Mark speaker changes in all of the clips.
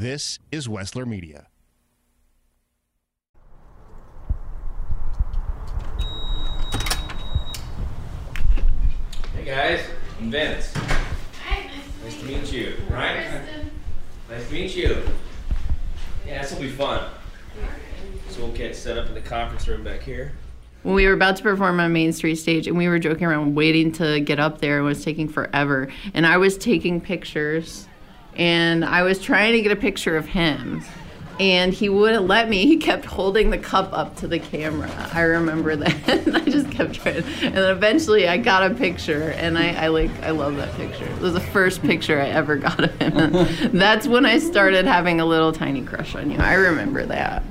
Speaker 1: This is Wessler Media.
Speaker 2: Hey guys, I'm Vince.
Speaker 3: Hi, nice to
Speaker 2: Nice to
Speaker 3: meet
Speaker 2: meet you.
Speaker 3: you.
Speaker 2: Right?
Speaker 3: Kristen.
Speaker 2: Nice to meet you. Yeah, this will be fun. So we'll get set up in the conference room back here.
Speaker 4: when we were about to perform on Main Street stage and we were joking around waiting to get up there it was taking forever and I was taking pictures and I was trying to get a picture of him. And he wouldn't let me. He kept holding the cup up to the camera. I remember that. I just kept trying. And then eventually I got a picture and I, I like I love that picture. It was the first picture I ever got of him. That's when I started having a little tiny crush on you. I remember that.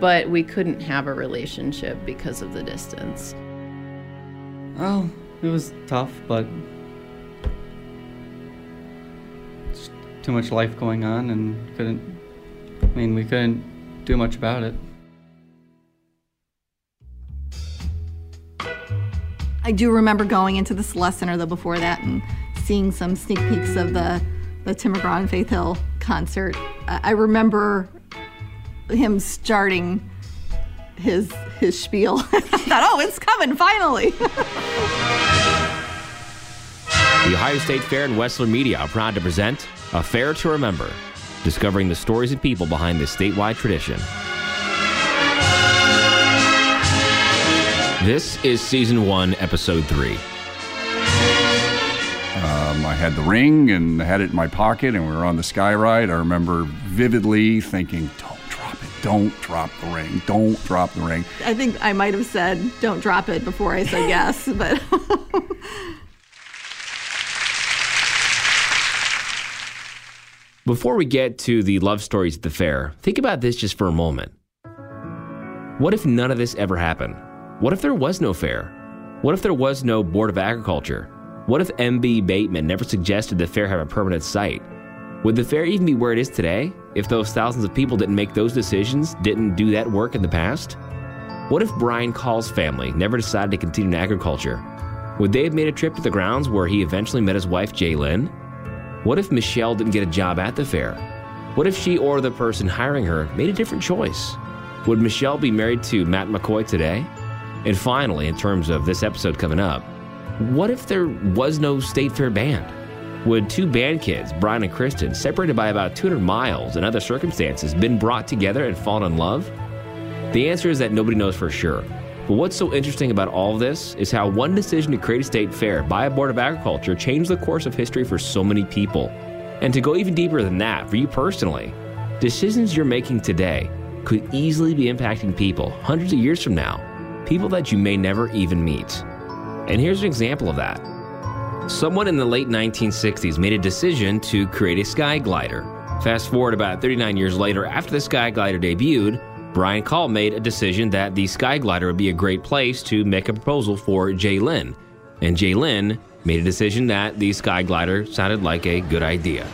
Speaker 4: But we couldn't have a relationship because of the distance.
Speaker 5: Well, it was tough, but too much life going on, and couldn't. I mean, we couldn't do much about it.
Speaker 6: I do remember going into the Celeste Center though before that and seeing some sneak peeks of the the Tim McGraw and Faith Hill concert. I I remember him starting his his spiel. I thought, oh, it's coming finally.
Speaker 2: The Ohio State Fair and Wessler Media are proud to present A Fair to Remember, discovering the stories and people behind this statewide tradition. This is season one, episode three.
Speaker 7: Um, I had the ring and I had it in my pocket, and we were on the sky ride. I remember vividly thinking, "Don't drop it! Don't drop the ring! Don't drop the ring!"
Speaker 6: I think I might have said, "Don't drop it" before I said yes, but
Speaker 2: Before we get to the love stories at the fair, think about this just for a moment. What if none of this ever happened? What if there was no fair? What if there was no Board of Agriculture? What if M.B. Bateman never suggested the fair have a permanent site? Would the fair even be where it is today if those thousands of people didn't make those decisions, didn't do that work in the past? What if Brian Call's family never decided to continue in agriculture? Would they have made a trip to the grounds where he eventually met his wife, Jaylyn? What if Michelle didn't get a job at the fair? What if she or the person hiring her made a different choice? Would Michelle be married to Matt McCoy today? And finally, in terms of this episode coming up, what if there was no state fair band? Would two band kids, Brian and Kristen, separated by about 200 miles in other circumstances, been brought together and fallen in love? The answer is that nobody knows for sure. But what's so interesting about all of this is how one decision to create a state fair by a Board of Agriculture changed the course of history for so many people. And to go even deeper than that, for you personally, decisions you're making today could easily be impacting people hundreds of years from now, people that you may never even meet. And here's an example of that. Someone in the late 1960s made a decision to create a sky glider. Fast forward about 39 years later, after the sky glider debuted, Brian Call made a decision that the sky glider would be a great place to make a proposal for Jay Lynn. And Jay Lynn made a decision that the sky glider sounded like a good idea.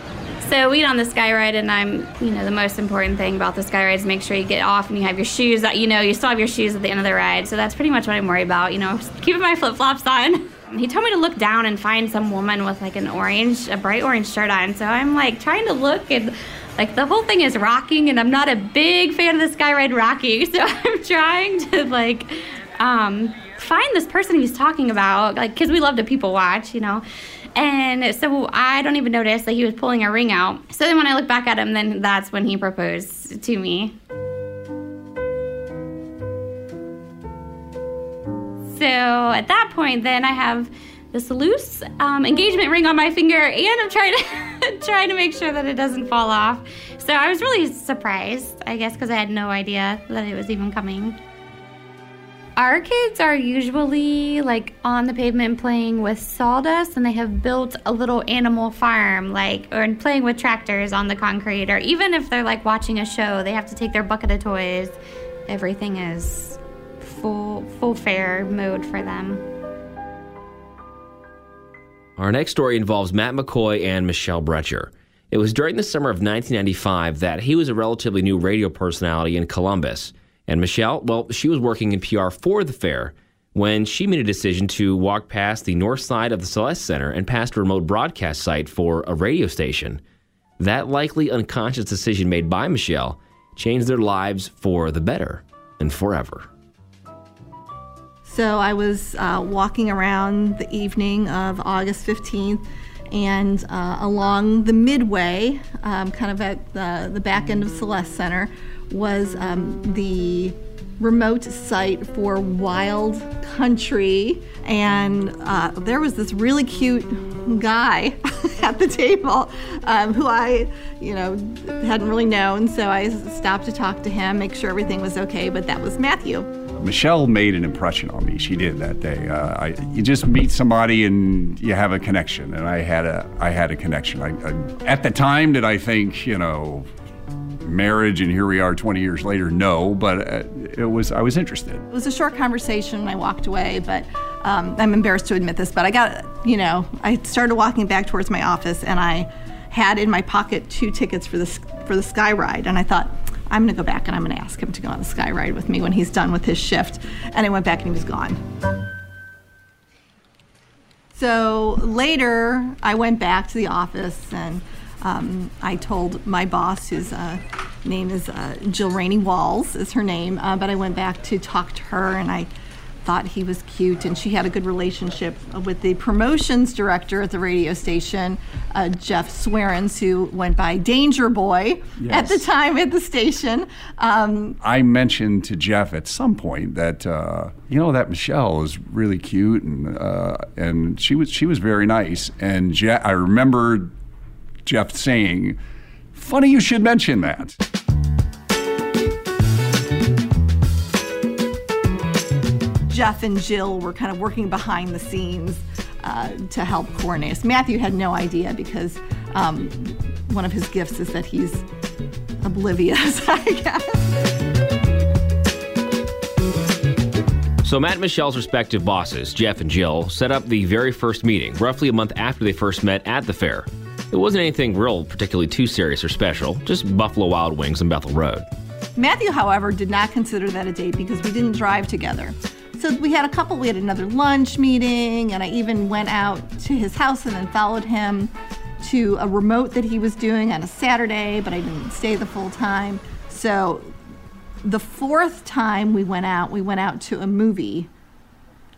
Speaker 3: So we get on the sky ride, and I'm, you know, the most important thing about the sky ride is make sure you get off and you have your shoes. That you know, you still have your shoes at the end of the ride. So that's pretty much what I'm worried about. You know, keeping my flip flops on. He told me to look down and find some woman with like an orange, a bright orange shirt on. So I'm like trying to look and. Like the whole thing is rocking, and I'm not a big fan of the sky ride rocking, so I'm trying to like um, find this person he's talking about, like because we love to people watch, you know. And so I don't even notice that he was pulling a ring out. So then when I look back at him, then that's when he proposed to me. So at that point, then I have this loose um, engagement ring on my finger, and I'm trying to trying to make sure that it doesn't fall off. So I was really surprised, I guess, because I had no idea that it was even coming. Our kids are usually like on the pavement playing with sawdust, and they have built a little animal farm, like or playing with tractors on the concrete, or even if they're like watching a show, they have to take their bucket of toys. Everything is full full fair mode for them.
Speaker 2: Our next story involves Matt McCoy and Michelle Brecher. It was during the summer of 1995 that he was a relatively new radio personality in Columbus. And Michelle, well, she was working in PR for the fair when she made a decision to walk past the north side of the Celeste Center and past a remote broadcast site for a radio station. That likely unconscious decision made by Michelle changed their lives for the better and forever.
Speaker 6: So I was uh, walking around the evening of August 15th, and uh, along the midway, um, kind of at the, the back end of Celeste Center, was um, the remote site for wild country. And uh, there was this really cute guy at the table um, who I, you know, hadn't really known. So I stopped to talk to him, make sure everything was okay. But that was Matthew.
Speaker 7: Michelle made an impression on me. She did that day. Uh, I, you just meet somebody and you have a connection, and I had a I had a connection. I, I, at the time, did I think you know marriage, and here we are 20 years later? No, but uh, it was I was interested.
Speaker 6: It was a short conversation, and I walked away. But um, I'm embarrassed to admit this, but I got you know I started walking back towards my office, and I had in my pocket two tickets for the for the sky ride, and I thought I'm going to go back and I'm going to ask him to go on the sky ride with me when he's done with his shift. And I went back and he was gone. So later, I went back to the office and um, I told my boss, whose uh, name is uh, Jill Rainey Walls, is her name, uh, but I went back to talk to her and I thought he was cute, and she had a good relationship with the promotions director at the radio station, uh, Jeff Swearens, who went by Danger Boy yes. at the time at the station. Um,
Speaker 7: I mentioned to Jeff at some point that uh, you know that Michelle is really cute, and uh, and she was she was very nice, and Je- I remember Jeff saying, "Funny you should mention that."
Speaker 6: Jeff and Jill were kind of working behind the scenes uh, to help coordinate us. Matthew had no idea because um, one of his gifts is that he's oblivious, I
Speaker 2: guess. So, Matt and Michelle's respective bosses, Jeff and Jill, set up the very first meeting, roughly a month after they first met at the fair. It wasn't anything real particularly too serious or special, just Buffalo Wild Wings and Bethel Road.
Speaker 6: Matthew, however, did not consider that a date because we didn't drive together. So we had a couple, we had another lunch meeting, and I even went out to his house and then followed him to a remote that he was doing on a Saturday, but I didn't stay the full time. So the fourth time we went out, we went out to a movie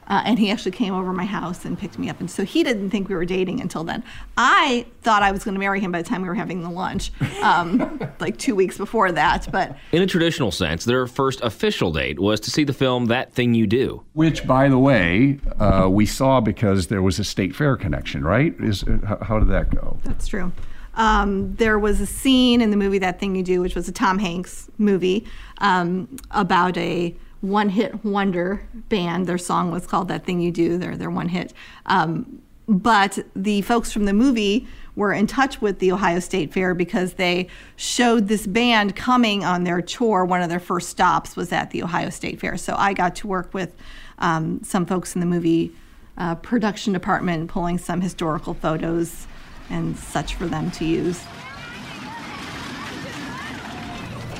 Speaker 6: uh, and he actually came over my house and picked me up. And so he didn't think we were dating until then. I thought I was going to marry him by the time we were having the lunch, um, like two weeks before that. But
Speaker 2: in a traditional sense, their first official date was to see the film That Thing You Do,
Speaker 7: which, by the way, uh, we saw because there was a state fair connection, right? Is uh, how did that go?
Speaker 6: That's true. Um, there was a scene in the movie That Thing You Do, which was a Tom Hanks movie um, about a one hit wonder band. Their song was called That Thing You Do, their, their one hit. Um, but the folks from the movie were in touch with the Ohio State Fair because they showed this band coming on their tour. One of their first stops was at the Ohio State Fair. So I got to work with um, some folks in the movie uh, production department, pulling some historical photos and such for them to use.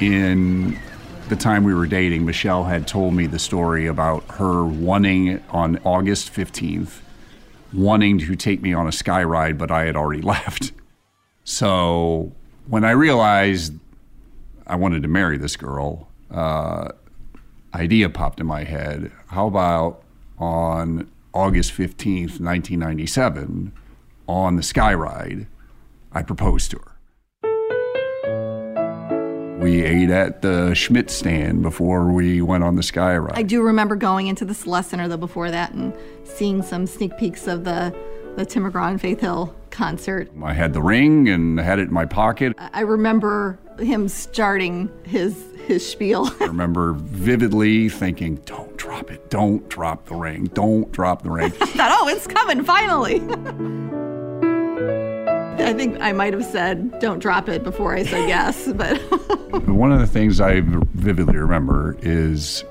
Speaker 7: In the time we were dating, Michelle had told me the story about her wanting on August 15th, wanting to take me on a sky ride, but I had already left. So when I realized I wanted to marry this girl, uh, idea popped in my head. How about on August 15th, 1997, on the sky ride, I proposed to her. We ate at the Schmidt stand before we went on the sky ride.
Speaker 6: I do remember going into the Celeste Center though before that and seeing some sneak peeks of the the Tim McGraw and Faith Hill concert.
Speaker 7: I had the ring and had it in my pocket.
Speaker 6: I remember him starting his his spiel.
Speaker 7: I remember vividly thinking, "Don't drop it! Don't drop the ring! Don't drop the ring!"
Speaker 6: thought, "Oh, it's coming finally." I think I might have said, don't drop it before I said yes, but.
Speaker 7: One of the things I vividly remember is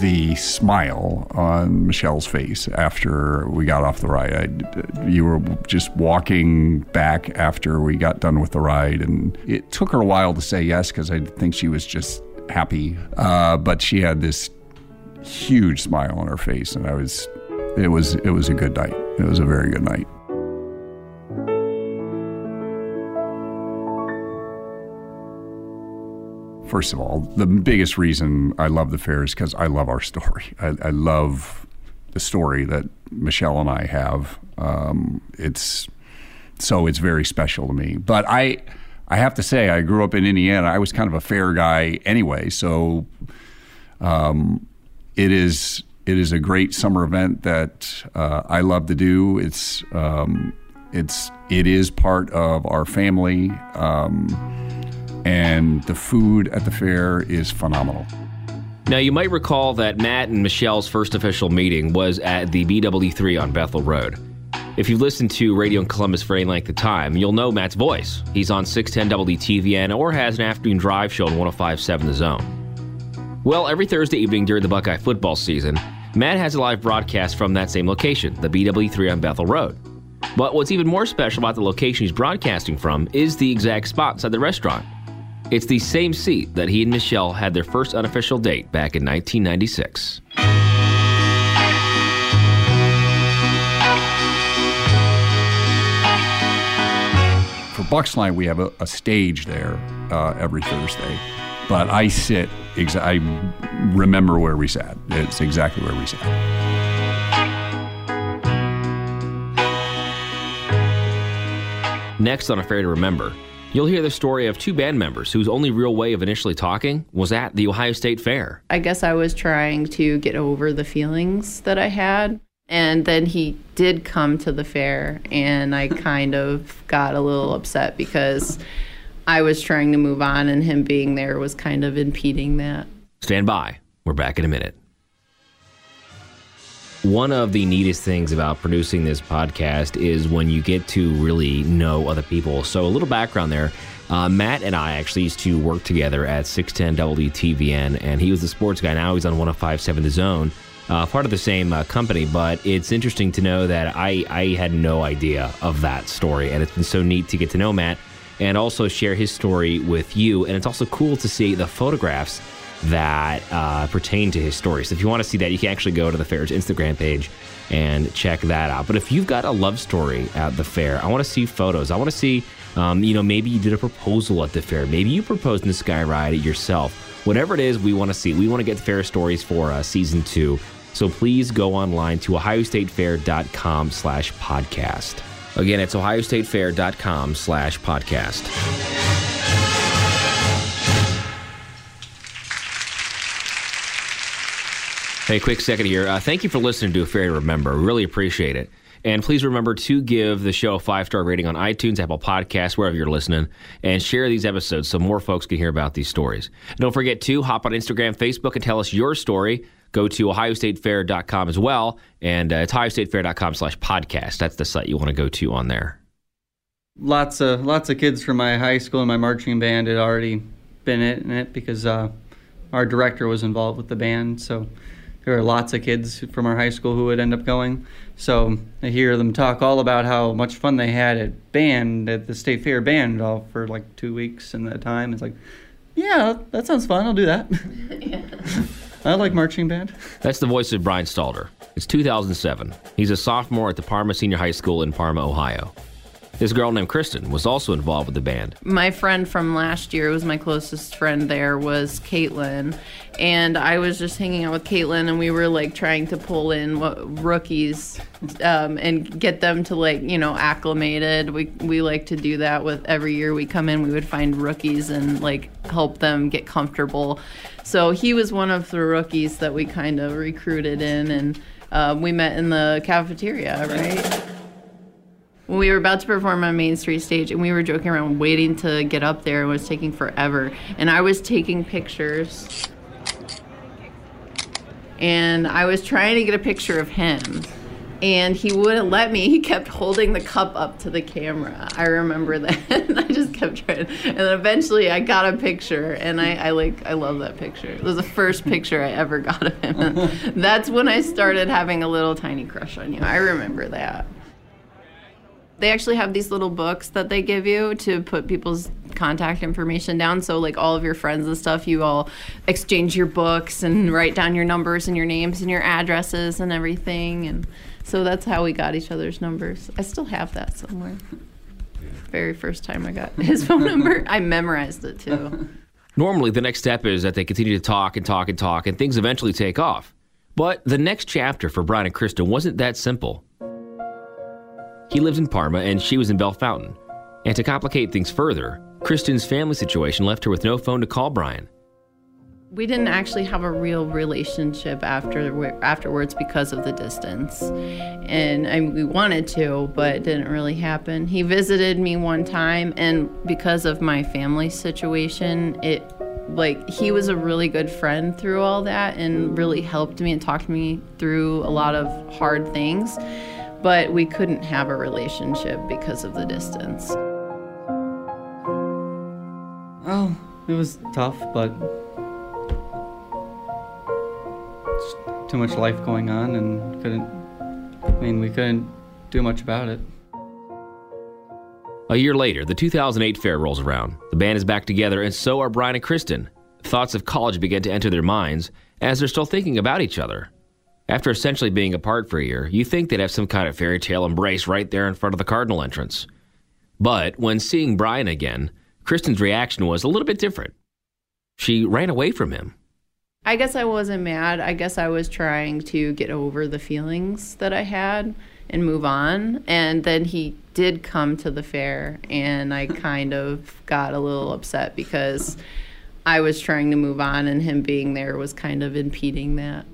Speaker 7: the smile on Michelle's face after we got off the ride. I, you were just walking back after we got done with the ride, and it took her a while to say yes because I think she was just happy. Uh, but she had this huge smile on her face, and I was. It was it was a good night. It was a very good night. First of all, the biggest reason I love the fair is because I love our story. I, I, love the story that Michelle and I have. Um, it's so it's very special to me. But I, I have to say, I grew up in Indiana. I was kind of a fair guy anyway, so um, it is it is a great summer event that uh, I love to do. It's um, it's it is part of our family. Um, and the food at the fair is phenomenal.
Speaker 2: Now, you might recall that Matt and Michelle's first official meeting was at the BW3 on Bethel Road. If you've listened to Radio in Columbus for any length of time, you'll know Matt's voice. He's on 610 WTVN or has an afternoon drive show on 1057 The Zone. Well, every Thursday evening during the Buckeye football season, Matt has a live broadcast from that same location, the BW3 on Bethel Road. But what's even more special about the location he's broadcasting from is the exact spot inside the restaurant. It's the same seat that he and Michelle had their first unofficial date back in 1996.
Speaker 7: For Bucksline, we have a, a stage there uh, every Thursday, but I sit. I remember where we sat. It's exactly where we sat.
Speaker 2: Next on A Fair to Remember, You'll hear the story of two band members whose only real way of initially talking was at the Ohio State Fair.
Speaker 4: I guess I was trying to get over the feelings that I had. And then he did come to the fair, and I kind of got a little upset because I was trying to move on, and him being there was kind of impeding that.
Speaker 2: Stand by. We're back in a minute. One of the neatest things about producing this podcast is when you get to really know other people. So, a little background there. Uh, Matt and I actually used to work together at 610 WTVN, and he was the sports guy. Now he's on 1057 The Zone, uh, part of the same uh, company. But it's interesting to know that I, I had no idea of that story, and it's been so neat to get to know Matt and also share his story with you. And it's also cool to see the photographs that uh, pertain to his story. So if you want to see that, you can actually go to the fair's Instagram page and check that out. But if you've got a love story at the fair, I want to see photos. I want to see, um, you know, maybe you did a proposal at the fair. Maybe you proposed in the Sky Ride yourself. Whatever it is, we want to see. We want to get fair stories for uh, season two. So please go online to ohiostatefair.com slash podcast. Again, it's ohiostatefair.com slash podcast. Hey, quick second here. Uh, thank you for listening to A Fair Remember. Really appreciate it. And please remember to give the show a five star rating on iTunes, Apple Podcasts, wherever you're listening, and share these episodes so more folks can hear about these stories. Don't forget to hop on Instagram, Facebook, and tell us your story. Go to ohiostatefair.com as well, and uh, it's ohiostatefair.com slash podcast. That's the site you want to go to on there.
Speaker 5: Lots of lots of kids from my high school and my marching band had already been in it because uh, our director was involved with the band, so there were lots of kids from our high school who would end up going. So I hear them talk all about how much fun they had at band at the state fair band all for like two weeks and that time. It's like, yeah, that sounds fun. I'll do that. I like marching band.
Speaker 2: That's the voice of Brian Stalder. It's 2007. He's a sophomore at the Parma Senior High School in Parma, Ohio. This girl named Kristen was also involved with the band.
Speaker 4: My friend from last year, was my closest friend there, was Caitlin. And I was just hanging out with Caitlin, and we were like trying to pull in what, rookies um, and get them to like, you know, acclimated. We, we like to do that with every year we come in, we would find rookies and like help them get comfortable. So he was one of the rookies that we kind of recruited in, and uh, we met in the cafeteria, right? We were about to perform on Main Street stage and we were joking around waiting to get up there it was taking forever. And I was taking pictures and I was trying to get a picture of him. And he wouldn't let me. He kept holding the cup up to the camera. I remember that. I just kept trying. And then eventually I got a picture and I, I like I love that picture. It was the first picture I ever got of him. That's when I started having a little tiny crush on you. I remember that they actually have these little books that they give you to put people's contact information down. So like all of your friends and stuff you all exchange your books and write down your numbers and your names and your addresses and everything. And so that's how we got each other's numbers. I still have that somewhere. Very first time i got his phone number. I memorized it too.
Speaker 2: Normally, the next step is that they continue to talk and talk and talk, and things eventually take off. But the next chapter for Brian and Kristen wasn't that simple. He lived in Parma and she was in Bellefontaine. And to complicate things further, Kristen's family situation left her with no phone to call Brian.
Speaker 4: We didn't actually have a real relationship after afterwards because of the distance, and I mean, we wanted to, but it didn't really happen. He visited me one time, and because of my family situation, it like he was a really good friend through all that and really helped me and talked me through a lot of hard things but we couldn't have a relationship because of the distance.
Speaker 5: Oh, it was tough, but too much life going on and couldn't I mean, we couldn't do much about it.
Speaker 2: A year later, the 2008 fair rolls around. The band is back together, and so are Brian and Kristen. Thoughts of college begin to enter their minds as they're still thinking about each other. After essentially being apart for a year, you think they'd have some kind of fairy tale embrace right there in front of the Cardinal entrance. But when seeing Brian again, Kristen's reaction was a little bit different. She ran away from him.
Speaker 4: I guess I wasn't mad. I guess I was trying to get over the feelings that I had and move on. And then he did come to the fair, and I kind of got a little upset because I was trying to move on, and him being there was kind of impeding that.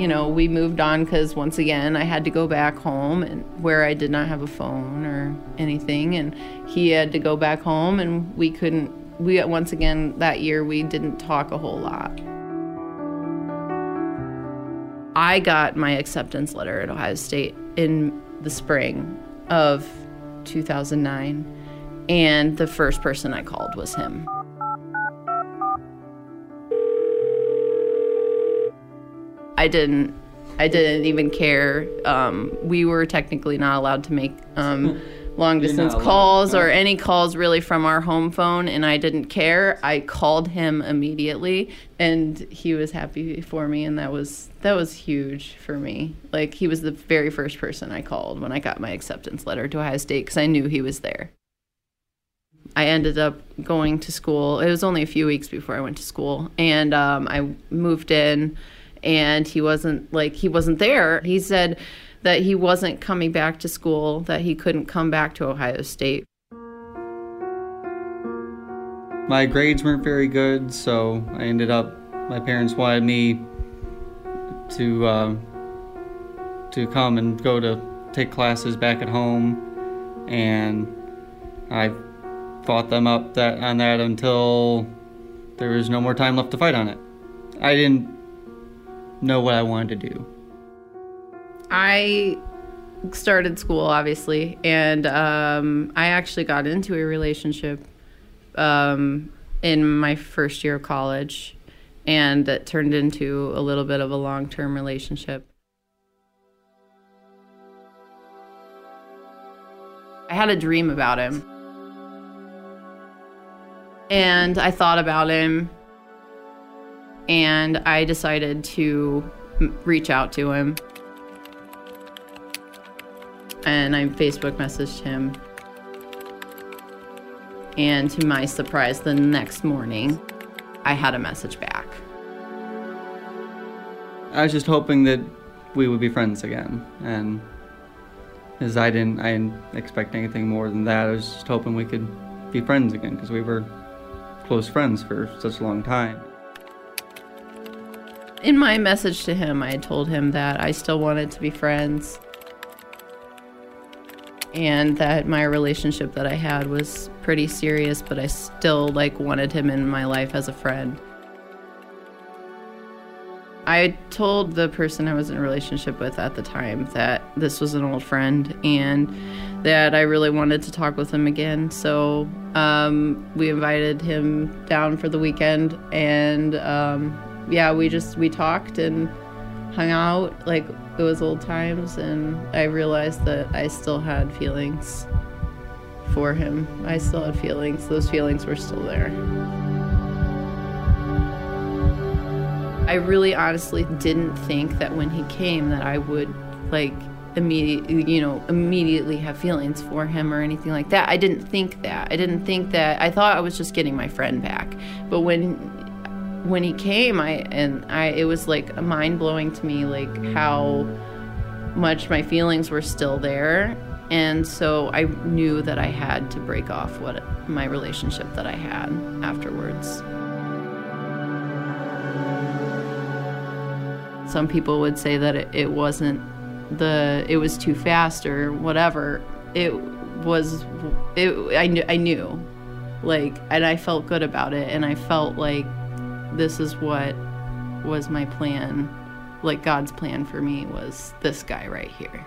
Speaker 4: You know, we moved on because once again, I had to go back home and where I did not have a phone or anything. And he had to go back home, and we couldn't, we, once again, that year, we didn't talk a whole lot. I got my acceptance letter at Ohio State in the spring of 2009, and the first person I called was him. I didn't. I didn't even care. Um, we were technically not allowed to make um, long distance calls or any calls really from our home phone, and I didn't care. I called him immediately, and he was happy for me, and that was that was huge for me. Like he was the very first person I called when I got my acceptance letter to Ohio State because I knew he was there. I ended up going to school. It was only a few weeks before I went to school, and um, I moved in and he wasn't like he wasn't there. He said that he wasn't coming back to school, that he couldn't come back to Ohio State.
Speaker 5: My grades weren't very good, so I ended up my parents wanted me to uh, to come and go to take classes back at home, and I fought them up that on that until there was no more time left to fight on it. I didn't know what I wanted to do?
Speaker 4: I started school, obviously, and um, I actually got into a relationship um, in my first year of college, and it turned into a little bit of a long term relationship. I had a dream about him. And I thought about him and I decided to reach out to him. And I Facebook messaged him. And to my surprise, the next morning, I had a message back.
Speaker 5: I was just hoping that we would be friends again, and as I didn't, I didn't expect anything more than that. I was just hoping we could be friends again because we were close friends for such a long time
Speaker 4: in my message to him, I told him that I still wanted to be friends and that my relationship that I had was pretty serious, but I still like wanted him in my life as a friend. I told the person I was in a relationship with at the time that this was an old friend and that I really wanted to talk with him again. So um, we invited him down for the weekend and um, yeah, we just we talked and hung out like it was old times and I realized that I still had feelings for him. I still had feelings. Those feelings were still there. I really honestly didn't think that when he came that I would like immediately, you know, immediately have feelings for him or anything like that. I didn't think that. I didn't think that. I thought I was just getting my friend back. But when when he came, I and I it was like mind blowing to me like how much my feelings were still there. And so I knew that I had to break off what my relationship that I had afterwards. Some people would say that it, it wasn't the it was too fast or whatever. It was it I knew I knew like and I felt good about it and I felt like this is what was my plan. Like God's plan for me was this guy right here.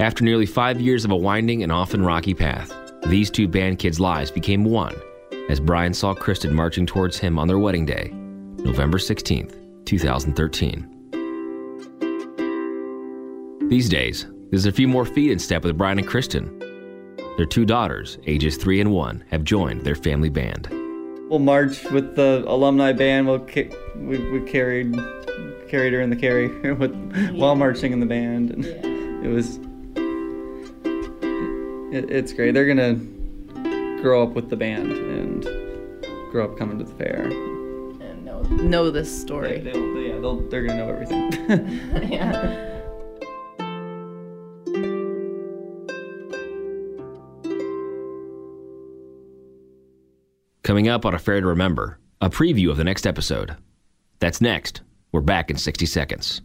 Speaker 2: After nearly five years of a winding and often rocky path, these two band kids' lives became one as Brian saw Kristen marching towards him on their wedding day, November 16th, 2013. These days, there's a few more feet in step with Brian and Kristen. Their two daughters, ages three and one, have joined their family band.
Speaker 5: We'll march with the alumni band. We'll ca- we, we carried carried her in the carry with while marching in the band, and it was it, it's great. They're gonna grow up with the band and grow up coming to the fair.
Speaker 4: And know know this
Speaker 5: They,
Speaker 4: story.
Speaker 5: they'll, they, yeah, they'll, they're gonna know everything.
Speaker 4: yeah.
Speaker 2: Coming up on A Fair to Remember, a preview of the next episode. That's next. We're back in 60 seconds.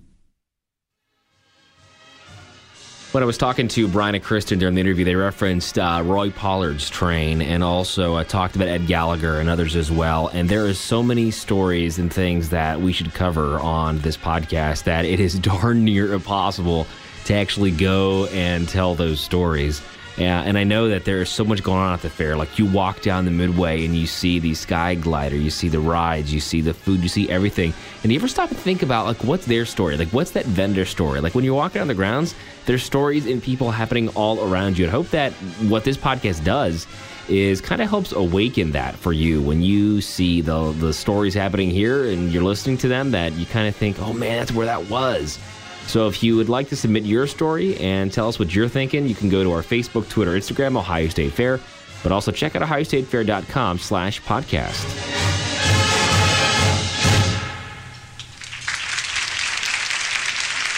Speaker 2: When I was talking to Brian and Kristen during the interview, they referenced uh, Roy Pollard's train and also uh, talked about Ed Gallagher and others as well. And there is so many stories and things that we should cover on this podcast that it is darn near impossible to actually go and tell those stories. Yeah, and I know that there is so much going on at the fair. Like you walk down the midway and you see the sky glider, you see the rides, you see the food, you see everything. And you ever stop and think about like what's their story? Like what's that vendor story? Like when you're walking on the grounds, there's stories and people happening all around you. And hope that what this podcast does is kind of helps awaken that for you when you see the the stories happening here and you're listening to them that you kind of think, "Oh man, that's where that was." So if you would like to submit your story and tell us what you're thinking, you can go to our Facebook, Twitter, Instagram, Ohio State Fair, but also check out ohiostatefair.com slash podcast.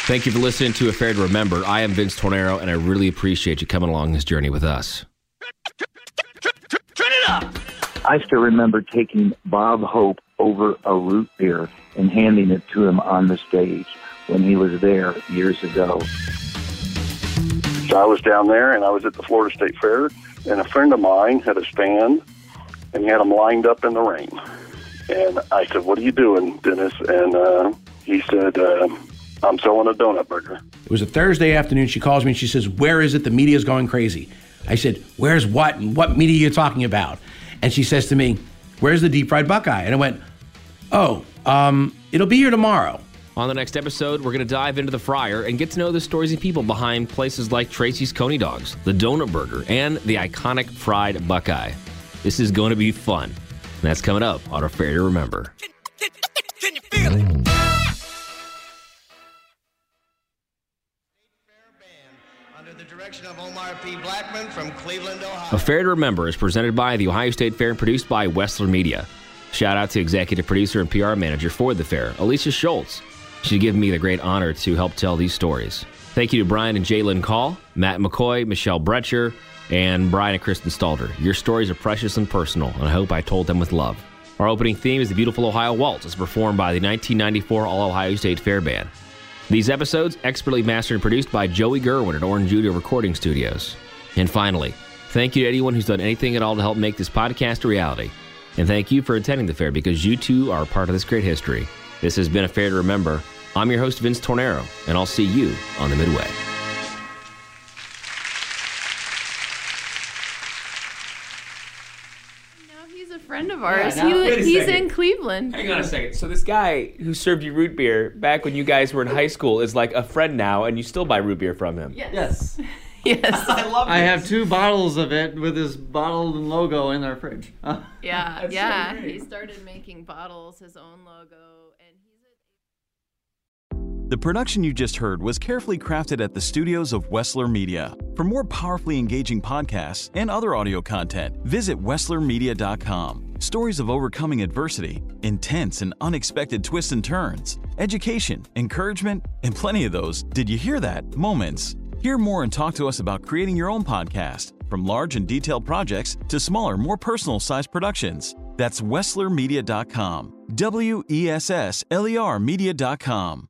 Speaker 2: Thank you for listening to A Fair to Remember. I am Vince Tornero, and I really appreciate you coming along this journey with us.
Speaker 8: I still remember taking Bob Hope over a root beer and handing it to him on the stage when he was there years ago.
Speaker 9: So I was down there and I was at the Florida State Fair, and a friend of mine had a stand and he had them lined up in the rain. And I said, What are you doing, Dennis? And uh, he said, uh, I'm selling a donut burger.
Speaker 10: It was a Thursday afternoon. She calls me and she says, Where is it? The media's going crazy. I said, Where's what? And what media are you talking about? And she says to me, Where's the deep fried Buckeye? And I went, Oh, um, it'll be here tomorrow.
Speaker 2: On the next episode, we're going to dive into the fryer and get to know the stories and people behind places like Tracy's Coney Dogs, the Donut Burger, and the iconic fried Buckeye. This is going to be fun. And that's coming up on our Fair to Remember.
Speaker 11: Of from Cleveland, Ohio.
Speaker 2: A Fair to Remember is presented by the Ohio State Fair and produced by Wessler Media. Shout out to executive producer and PR manager for the fair, Alicia Schultz. She given me the great honor to help tell these stories. Thank you to Brian and Jalen Call, Matt McCoy, Michelle Bretcher, and Brian and Kristen Stalder. Your stories are precious and personal, and I hope I told them with love. Our opening theme is the beautiful Ohio Waltz, as performed by the 1994 All Ohio State Fair Band. These episodes expertly mastered and produced by Joey Gerwin at Orange Judah Recording Studios. And finally, thank you to anyone who's done anything at all to help make this podcast a reality. And thank you for attending the fair because you too are part of this great history. This has been a fair to remember. I'm your host, Vince Tornero, and I'll see you on the Midway.
Speaker 4: No, he's a friend of ours.
Speaker 12: now-
Speaker 4: he, li-
Speaker 12: Wait a
Speaker 4: he's
Speaker 12: second.
Speaker 4: in Cleveland.
Speaker 12: Hang on a second. So this guy who served you root beer back when you guys were in high school is like a friend now, and you still buy root beer from him.
Speaker 4: Yes. Yes, yes. I love it.
Speaker 5: I have two bottles of it with his bottle and logo in our fridge.
Speaker 4: Yeah,
Speaker 5: That's so
Speaker 4: yeah.
Speaker 5: great.
Speaker 4: he started making bottles, his own logo, and
Speaker 13: The production you just heard was carefully crafted at the studios of Wessler Media. For more powerfully engaging podcasts and other audio content, visit WesslerMedia.com. Stories of overcoming adversity, intense and unexpected twists and turns, education, encouragement, and plenty of those, did you hear that? Moments. Hear more and talk to us about creating your own podcast, from large and detailed projects to smaller, more personal sized productions. That's WesslerMedia.com. W E S S L E R Media.com.